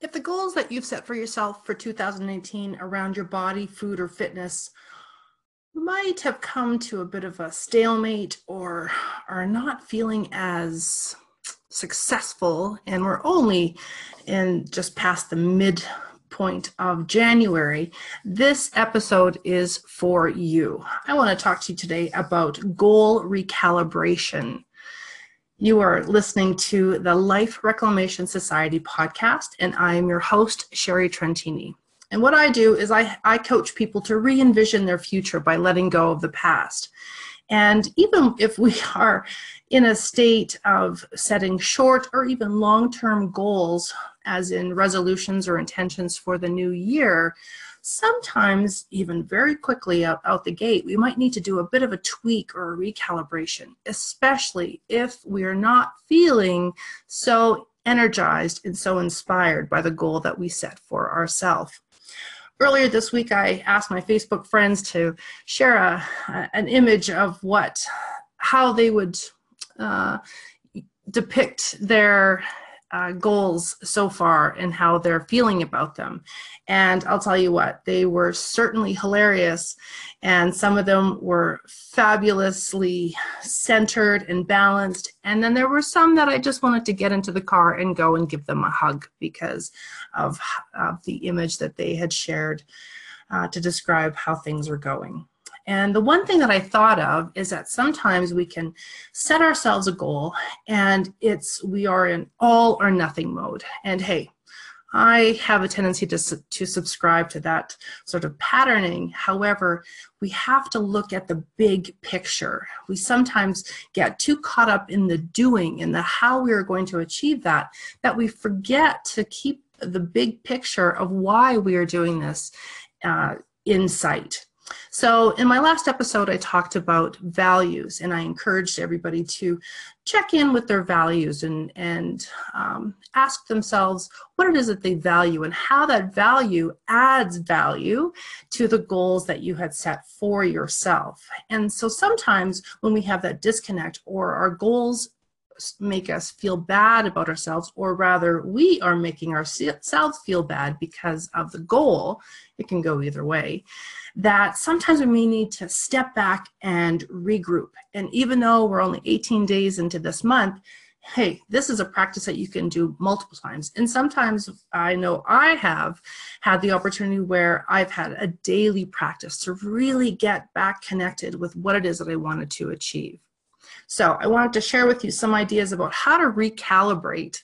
If the goals that you've set for yourself for 2018 around your body, food, or fitness might have come to a bit of a stalemate or are not feeling as successful, and we're only in just past the midpoint of January, this episode is for you. I want to talk to you today about goal recalibration. You are listening to the Life Reclamation Society podcast, and I am your host, Sherry Trentini. And what I do is I, I coach people to re envision their future by letting go of the past. And even if we are in a state of setting short or even long term goals, as in resolutions or intentions for the new year, sometimes even very quickly out, out the gate we might need to do a bit of a tweak or a recalibration especially if we're not feeling so energized and so inspired by the goal that we set for ourselves earlier this week i asked my facebook friends to share a, an image of what how they would uh, depict their uh, goals so far and how they're feeling about them. And I'll tell you what, they were certainly hilarious. And some of them were fabulously centered and balanced. And then there were some that I just wanted to get into the car and go and give them a hug because of, of the image that they had shared uh, to describe how things were going. And the one thing that I thought of is that sometimes we can set ourselves a goal and it's we are in all or nothing mode. And hey, I have a tendency to, to subscribe to that sort of patterning. However, we have to look at the big picture. We sometimes get too caught up in the doing and the how we are going to achieve that, that we forget to keep the big picture of why we are doing this uh, in sight. So, in my last episode, I talked about values, and I encouraged everybody to check in with their values and, and um, ask themselves what it is that they value and how that value adds value to the goals that you had set for yourself. And so, sometimes when we have that disconnect or our goals make us feel bad about ourselves, or rather, we are making ourselves feel bad because of the goal. It can go either way that sometimes we may need to step back and regroup. And even though we're only 18 days into this month, hey, this is a practice that you can do multiple times. And sometimes I know I have had the opportunity where I've had a daily practice to really get back connected with what it is that I wanted to achieve. So I wanted to share with you some ideas about how to recalibrate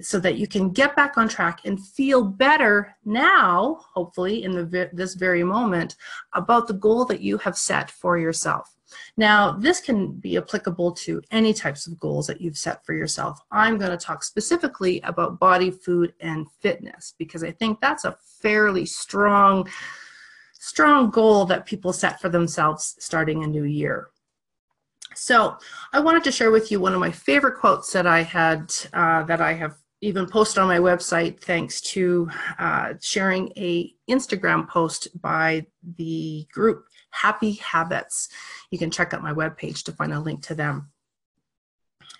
so that you can get back on track and feel better now, hopefully, in the, this very moment, about the goal that you have set for yourself. Now, this can be applicable to any types of goals that you've set for yourself. I'm going to talk specifically about body, food, and fitness because I think that's a fairly strong, strong goal that people set for themselves starting a new year. So, I wanted to share with you one of my favorite quotes that I had uh, that I have even post on my website thanks to uh, sharing a Instagram post by the group Happy Habits. You can check out my webpage to find a link to them.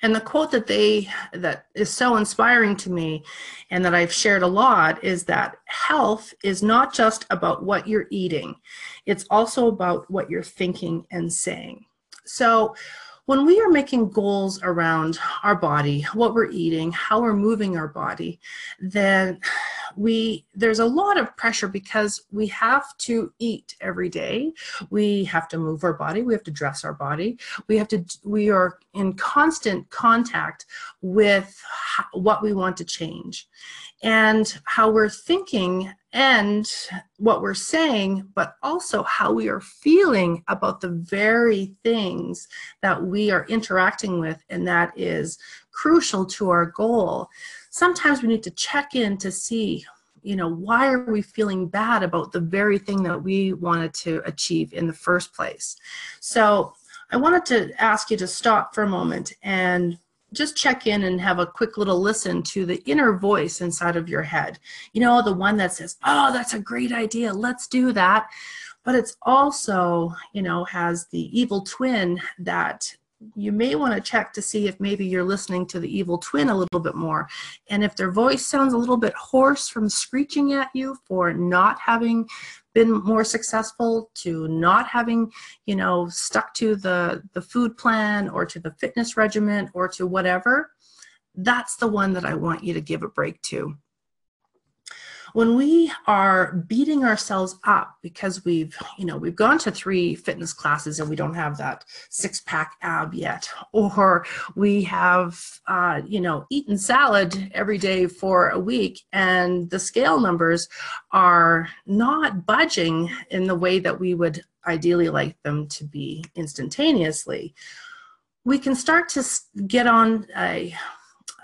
And the quote that they that is so inspiring to me and that I've shared a lot is that health is not just about what you're eating. It's also about what you're thinking and saying. So when we are making goals around our body, what we're eating, how we're moving our body, then we there's a lot of pressure because we have to eat every day. We have to move our body, we have to dress our body. We have to we are in constant contact with what we want to change and how we're thinking and what we're saying, but also how we are feeling about the very things that we are interacting with, and that is crucial to our goal. Sometimes we need to check in to see, you know, why are we feeling bad about the very thing that we wanted to achieve in the first place? So I wanted to ask you to stop for a moment and just check in and have a quick little listen to the inner voice inside of your head. You know, the one that says, Oh, that's a great idea, let's do that. But it's also, you know, has the evil twin that you may want to check to see if maybe you're listening to the evil twin a little bit more. And if their voice sounds a little bit hoarse from screeching at you for not having been more successful, to not having, you know, stuck to the, the food plan or to the fitness regimen or to whatever, that's the one that I want you to give a break to when we are beating ourselves up because we've you know we've gone to three fitness classes and we don't have that six pack ab yet or we have uh, you know eaten salad every day for a week and the scale numbers are not budging in the way that we would ideally like them to be instantaneously we can start to get on a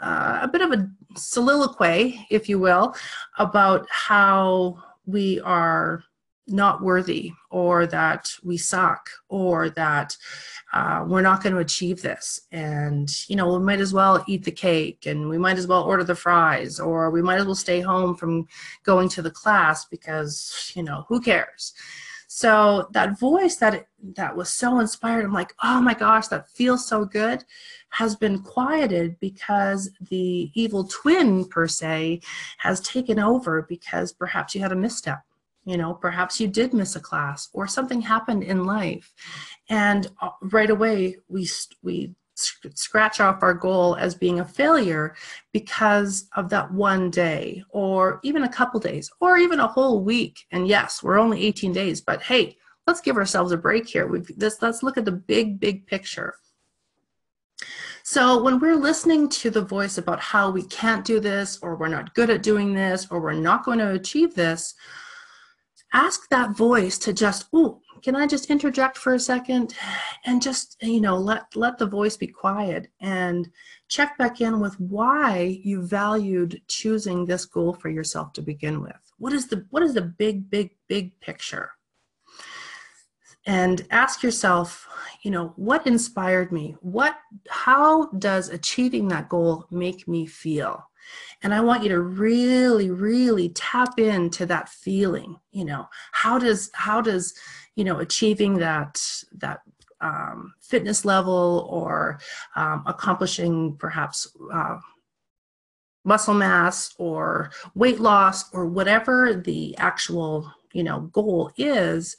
uh, a bit of a soliloquy, if you will, about how we are not worthy or that we suck or that uh, we're not going to achieve this. And you know we might as well eat the cake and we might as well order the fries or we might as well stay home from going to the class because you know who cares so that voice that that was so inspired i'm like oh my gosh that feels so good has been quieted because the evil twin, per se, has taken over because perhaps you had a misstep. You know, perhaps you did miss a class or something happened in life. And uh, right away, we, we scratch off our goal as being a failure because of that one day or even a couple days or even a whole week. And yes we're only 18 days but hey let's give ourselves a break here. We've, this, let's look at the big big picture. So when we're listening to the voice about how we can't do this, or we're not good at doing this, or we're not going to achieve this, ask that voice to just, oh, can I just interject for a second and just, you know, let let the voice be quiet and check back in with why you valued choosing this goal for yourself to begin with. What is the what is the big, big, big picture? and ask yourself you know what inspired me what how does achieving that goal make me feel and i want you to really really tap into that feeling you know how does how does you know achieving that that um, fitness level or um, accomplishing perhaps uh, muscle mass or weight loss or whatever the actual you know goal is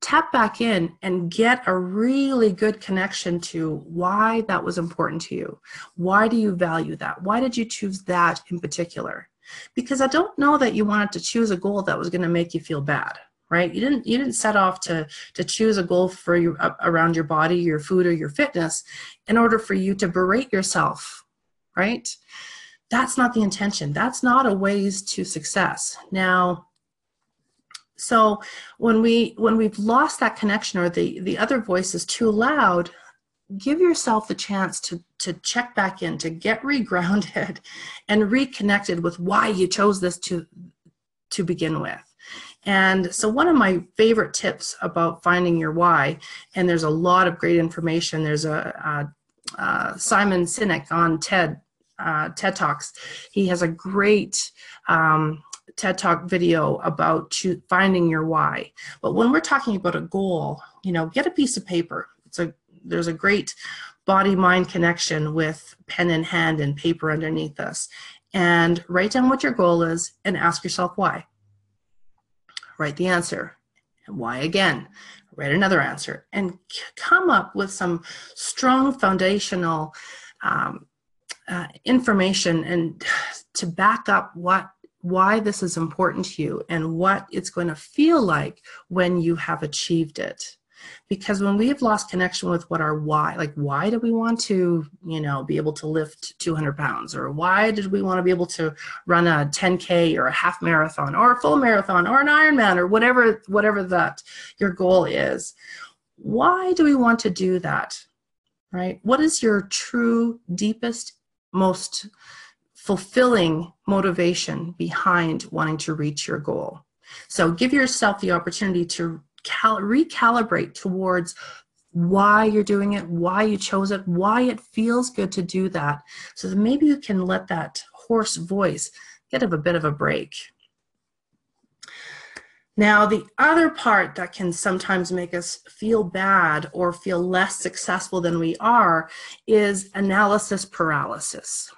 tap back in and get a really good connection to why that was important to you. Why do you value that? Why did you choose that in particular? Because I don't know that you wanted to choose a goal that was going to make you feel bad right you didn't you didn't set off to to choose a goal for you uh, around your body your food or your fitness in order for you to berate yourself right that's not the intention that's not a ways to success now so when we when we've lost that connection or the the other voice is too loud give yourself the chance to to check back in to get regrounded and reconnected with why you chose this to to begin with. And so one of my favorite tips about finding your why and there's a lot of great information. There's a, a, a simon sinek on ted uh, ted talks. He has a great um, TED Talk video about cho- finding your why. But when we're talking about a goal, you know, get a piece of paper. It's a there's a great body mind connection with pen in hand and paper underneath us. And write down what your goal is and ask yourself why. Write the answer. And why again? Write another answer and come up with some strong foundational um, uh, information and to back up what why this is important to you and what it's going to feel like when you have achieved it. Because when we have lost connection with what our why like why do we want to you know be able to lift 200 pounds? Or why did we want to be able to run a 10k or a half marathon or a full marathon or an ironman or whatever whatever that your goal is? Why do we want to do that right? What is your true deepest most fulfilling motivation behind wanting to reach your goal. So give yourself the opportunity to cal- recalibrate towards why you're doing it, why you chose it, why it feels good to do that. So that maybe you can let that hoarse voice get a bit of a break. Now, the other part that can sometimes make us feel bad or feel less successful than we are is analysis paralysis.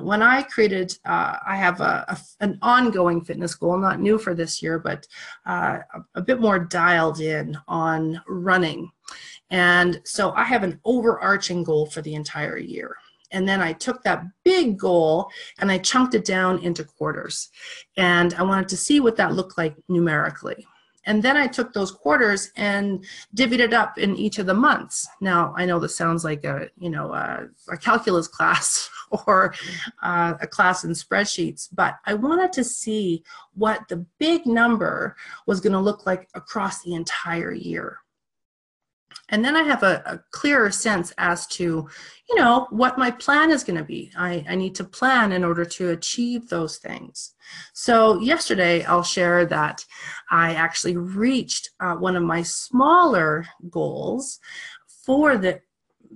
When I created, uh, I have a, a, an ongoing fitness goal, not new for this year, but uh, a, a bit more dialed in on running. And so I have an overarching goal for the entire year. And then I took that big goal and I chunked it down into quarters. And I wanted to see what that looked like numerically. And then I took those quarters and divvied it up in each of the months. Now I know this sounds like a you know a, a calculus class or uh, a class in spreadsheets, but I wanted to see what the big number was going to look like across the entire year. And then I have a, a, clearer sense as to, you know, what my plan is going to be. I, I need to plan in order to achieve those things. So yesterday, I'll share that I actually reached uh, one of my smaller goals for the,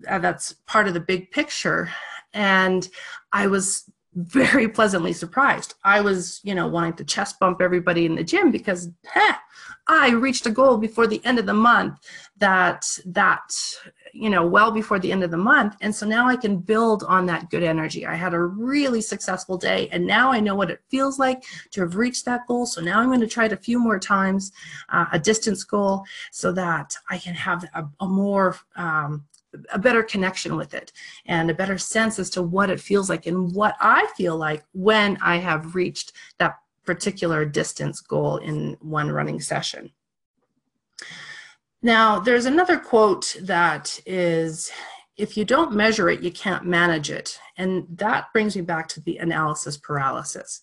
uh, that's part of the big picture. And I was very pleasantly surprised. I was, you know, wanting to chest bump everybody in the gym because heh, I reached a goal before the end of the month that that you know well before the end of the month and so now I can build on that good energy. I had a really successful day and now I know what it feels like to have reached that goal. So now I'm going to try it a few more times, uh, a distance goal, so that I can have a, a more um, a better connection with it and a better sense as to what it feels like and what I feel like when I have reached that particular distance goal in one running session. Now, there's another quote that is if you don't measure it, you can't manage it. And that brings me back to the analysis paralysis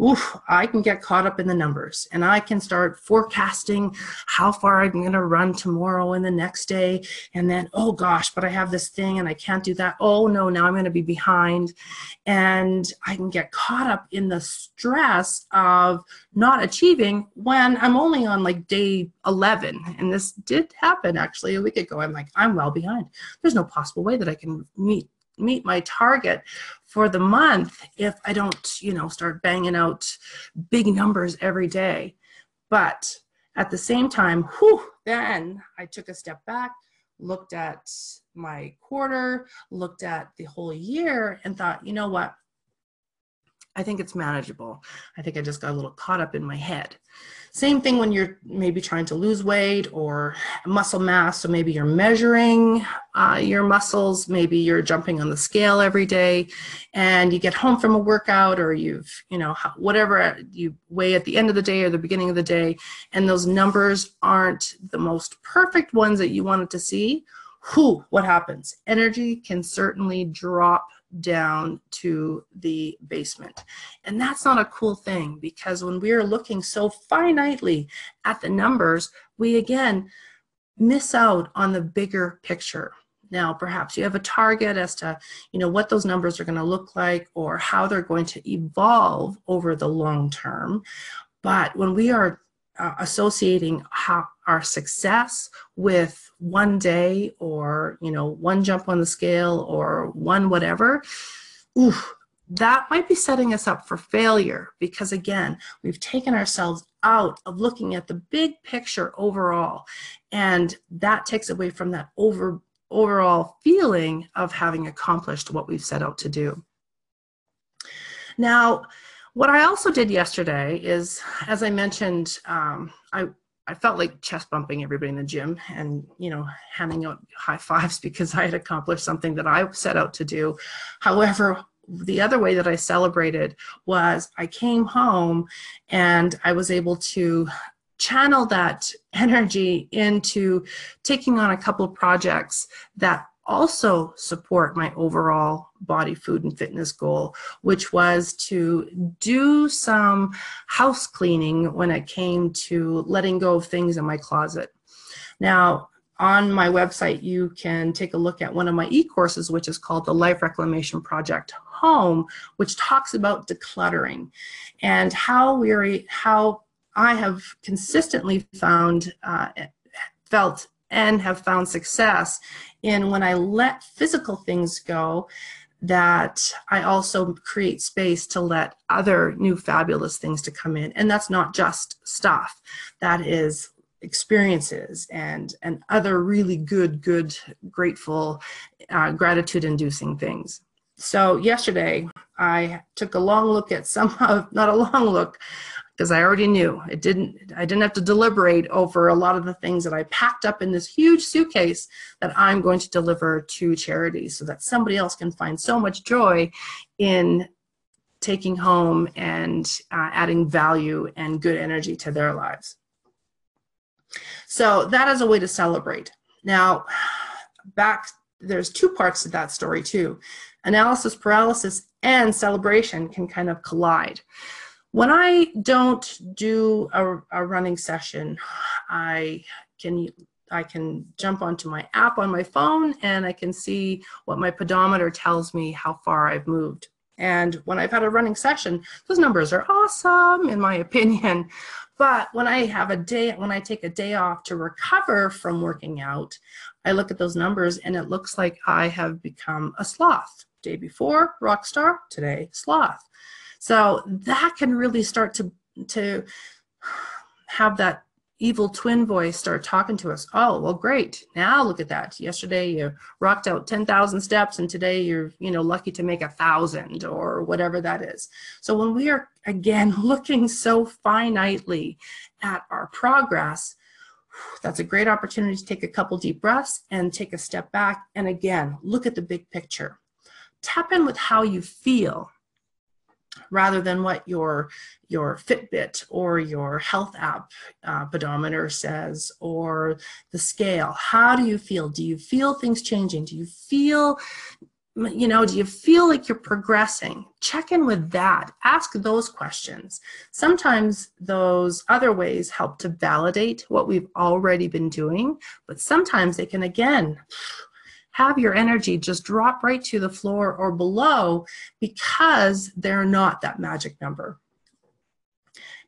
oof, I can get caught up in the numbers and I can start forecasting how far I'm going to run tomorrow and the next day. And then, oh gosh, but I have this thing and I can't do that. Oh no, now I'm going to be behind. And I can get caught up in the stress of not achieving when I'm only on like day 11. And this did happen actually a week ago. I'm like, I'm well behind. There's no possible way that I can meet meet my target for the month if I don't, you know, start banging out big numbers every day. But at the same time, whew, then I took a step back, looked at my quarter, looked at the whole year, and thought, you know what? I think it's manageable. I think I just got a little caught up in my head. Same thing when you're maybe trying to lose weight or muscle mass. So maybe you're measuring uh, your muscles, maybe you're jumping on the scale every day, and you get home from a workout or you've, you know, whatever you weigh at the end of the day or the beginning of the day, and those numbers aren't the most perfect ones that you wanted to see. Who? What happens? Energy can certainly drop down to the basement. And that's not a cool thing because when we're looking so finitely at the numbers, we again miss out on the bigger picture. Now, perhaps you have a target as to, you know, what those numbers are going to look like or how they're going to evolve over the long term. But when we are uh, associating how our success with one day or you know one jump on the scale or one whatever ooh, that might be setting us up for failure because again we've taken ourselves out of looking at the big picture overall. And that takes away from that over overall feeling of having accomplished what we've set out to do. Now what I also did yesterday is, as I mentioned, um, I I felt like chest bumping everybody in the gym and you know handing out high fives because I had accomplished something that I set out to do. However, the other way that I celebrated was I came home and I was able to channel that energy into taking on a couple projects that also support my overall body, food, and fitness goal, which was to do some house cleaning when it came to letting go of things in my closet. Now, on my website, you can take a look at one of my e courses, which is called the Life Reclamation Project Home, which talks about decluttering and how we're how I have consistently found uh, felt and have found success in when I let physical things go, that I also create space to let other new fabulous things to come in. And that's not just stuff. That is experiences and and other really good good grateful uh, gratitude inducing things so yesterday i took a long look at some of not a long look because I already knew it didn't I didn't have to deliberate over a lot of the things that I packed up in this huge suitcase that I'm going to deliver to charities so that somebody else can find so much joy in taking home and uh, adding value and good energy to their lives. So that is a way to celebrate. Now, back there's two parts to that story too. Analysis paralysis and celebration can kind of collide. When I don't do a, a running session, I can I can jump onto my app on my phone and I can see what my pedometer tells me how far I've moved. And when I've had a running session, those numbers are awesome, in my opinion. But when I have a day, when I take a day off to recover from working out, I look at those numbers and it looks like I have become a sloth. Day before, rock star, today, sloth. So that can really start to to have that evil twin voice start talking to us. Oh, well, great. Now look at that. Yesterday you rocked out 10,000 steps and today you're, you know, lucky to make a thousand or whatever that is. So when we are again looking so finitely at our progress, that's a great opportunity to take a couple deep breaths and take a step back and again, look at the big picture. Tap in with how you feel rather than what your your Fitbit or your health app uh, pedometer says or the scale. How do you feel? Do you feel things changing? Do you feel you know, do you feel like you're progressing? Check in with that. Ask those questions. Sometimes those other ways help to validate what we've already been doing, but sometimes they can again have your energy just drop right to the floor or below because they're not that magic number.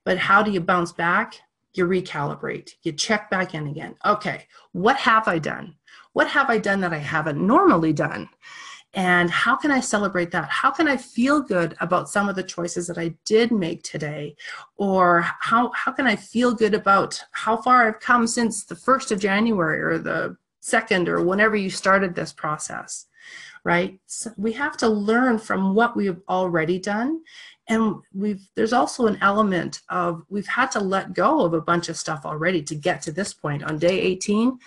But how do you bounce back? You recalibrate, you check back in again. Okay, what have I done? What have I done that I haven't normally done? And how can I celebrate that? How can I feel good about some of the choices that I did make today? Or how, how can I feel good about how far I've come since the 1st of January or the second or whenever you started this process, right? So we have to learn from what we've already done. And we've there's also an element of we've had to let go of a bunch of stuff already to get to this point. On day 18,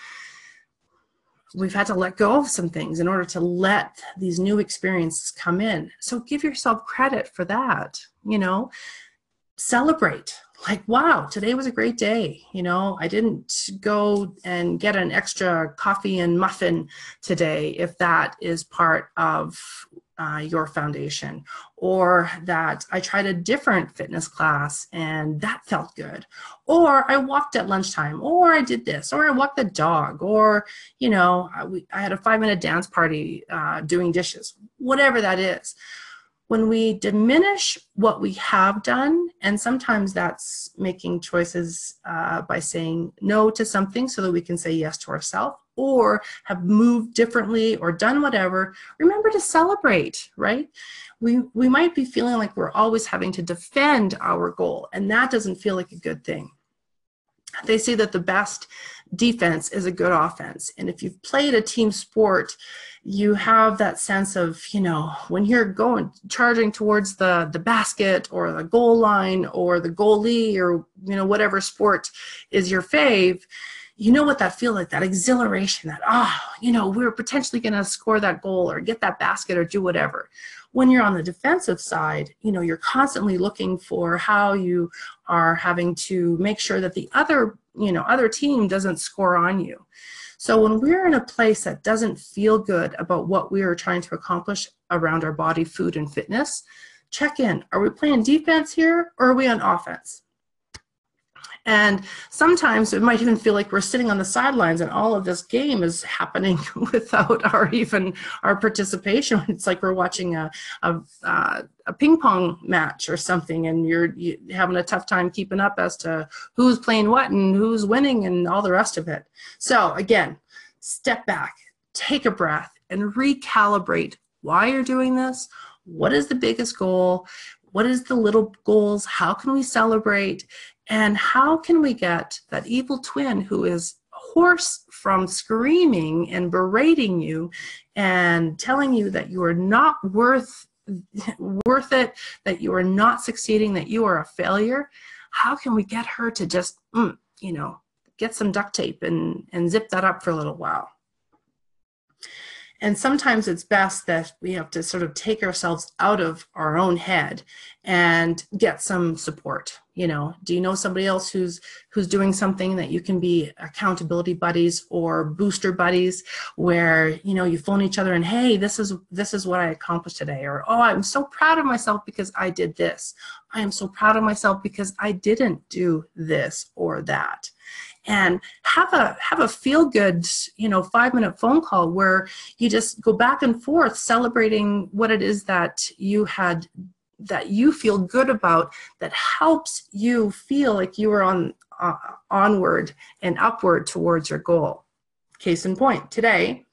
we've had to let go of some things in order to let these new experiences come in. So give yourself credit for that, you know. Celebrate like, wow, today was a great day. You know, I didn't go and get an extra coffee and muffin today, if that is part of uh, your foundation, or that I tried a different fitness class and that felt good, or I walked at lunchtime, or I did this, or I walked the dog, or, you know, I, we, I had a five minute dance party uh, doing dishes, whatever that is when we diminish what we have done, and sometimes that's making choices uh, by saying no to something so that we can say yes to ourselves, or have moved differently or done whatever, remember to celebrate, right? We, we might be feeling like we're always having to defend our goal, and that doesn't feel like a good thing. They say that the best defense is a good offense. And if you've played a team sport, you have that sense of, you know, when you're going charging towards the the basket or the goal line or the goalie or you know whatever sport is your fave, you know what that feel like that exhilaration that oh, you know we're potentially going to score that goal or get that basket or do whatever when you're on the defensive side you know you're constantly looking for how you are having to make sure that the other you know other team doesn't score on you. So when we're in a place that doesn't feel good about what we are trying to accomplish around our body food and fitness check in. Are we playing defense here or are we on offense and sometimes it might even feel like we're sitting on the sidelines and all of this game is happening without our even our participation. It's like we're watching a, a, uh, a ping pong match or something and you're, you're having a tough time keeping up as to who's playing what and who's winning and all the rest of it. So again, step back, take a breath and recalibrate why you're doing this, what is the biggest goal, what is the little goals, how can we celebrate, and how can we get that evil twin who is hoarse from screaming and berating you and telling you that you are not worth worth it, that you are not succeeding, that you are a failure, how can we get her to just, mm, you know, get some duct tape and, and zip that up for a little while? And sometimes it's best that we have to sort of take ourselves out of our own head and get some support. You know, do you know somebody else who's who's doing something that you can be accountability buddies or booster buddies where, you know, you phone each other and hey, this is this is what I accomplished today or oh, I'm so proud of myself because I did this. I am so proud of myself because I didn't do this or that and have a have a feel good you know five minute phone call where you just go back and forth celebrating what it is that you had that you feel good about that helps you feel like you are on uh, onward and upward towards your goal case in point today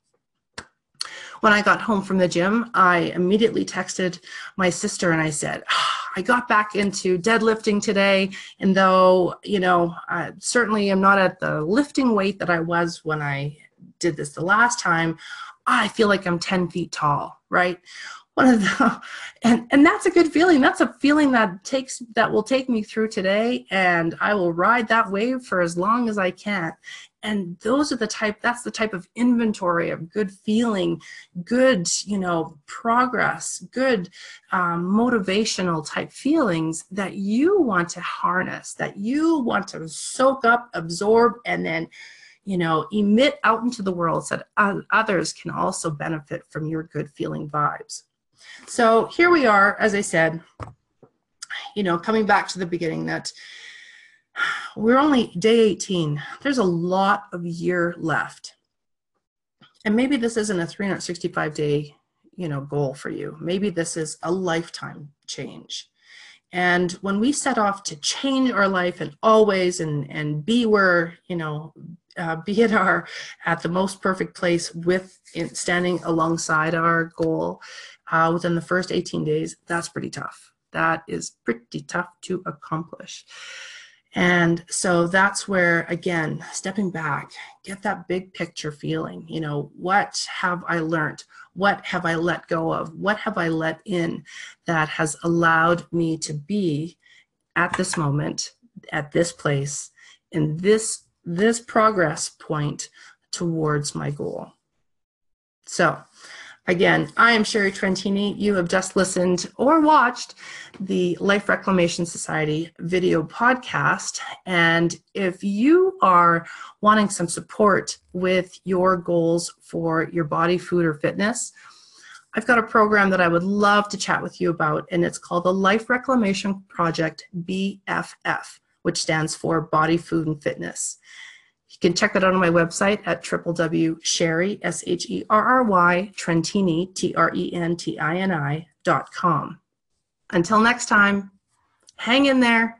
when I got home from the gym, I immediately texted my sister and I said, oh, I got back into deadlifting today. And though, you know, I certainly am not at the lifting weight that I was when I did this the last time, I feel like I'm 10 feet tall, right? One of the, and, and that's a good feeling. That's a feeling that takes, that will take me through today. And I will ride that wave for as long as I can and those are the type that's the type of inventory of good feeling good you know progress good um, motivational type feelings that you want to harness that you want to soak up absorb and then you know emit out into the world so that others can also benefit from your good feeling vibes so here we are as i said you know coming back to the beginning that we're only day 18. There's a lot of year left. And maybe this isn't a 365 day, you know, goal for you. Maybe this is a lifetime change. And when we set off to change our life and always and and be where, you know, uh, be at our at the most perfect place with in, standing alongside our goal uh, within the first 18 days, that's pretty tough. That is pretty tough to accomplish. And so that's where, again, stepping back, get that big picture feeling. You know, what have I learned? What have I let go of? What have I let in that has allowed me to be at this moment, at this place, in this this progress point towards my goal? So Again, I am Sherry Trentini. You have just listened or watched the Life Reclamation Society video podcast. And if you are wanting some support with your goals for your body, food, or fitness, I've got a program that I would love to chat with you about, and it's called the Life Reclamation Project BFF, which stands for Body, Food, and Fitness. You can check that out on my website at www.sherry, S-H-E-R-R-Y, Trentini, T-R-E-N-T-I-N-I, dot com. Until next time, hang in there.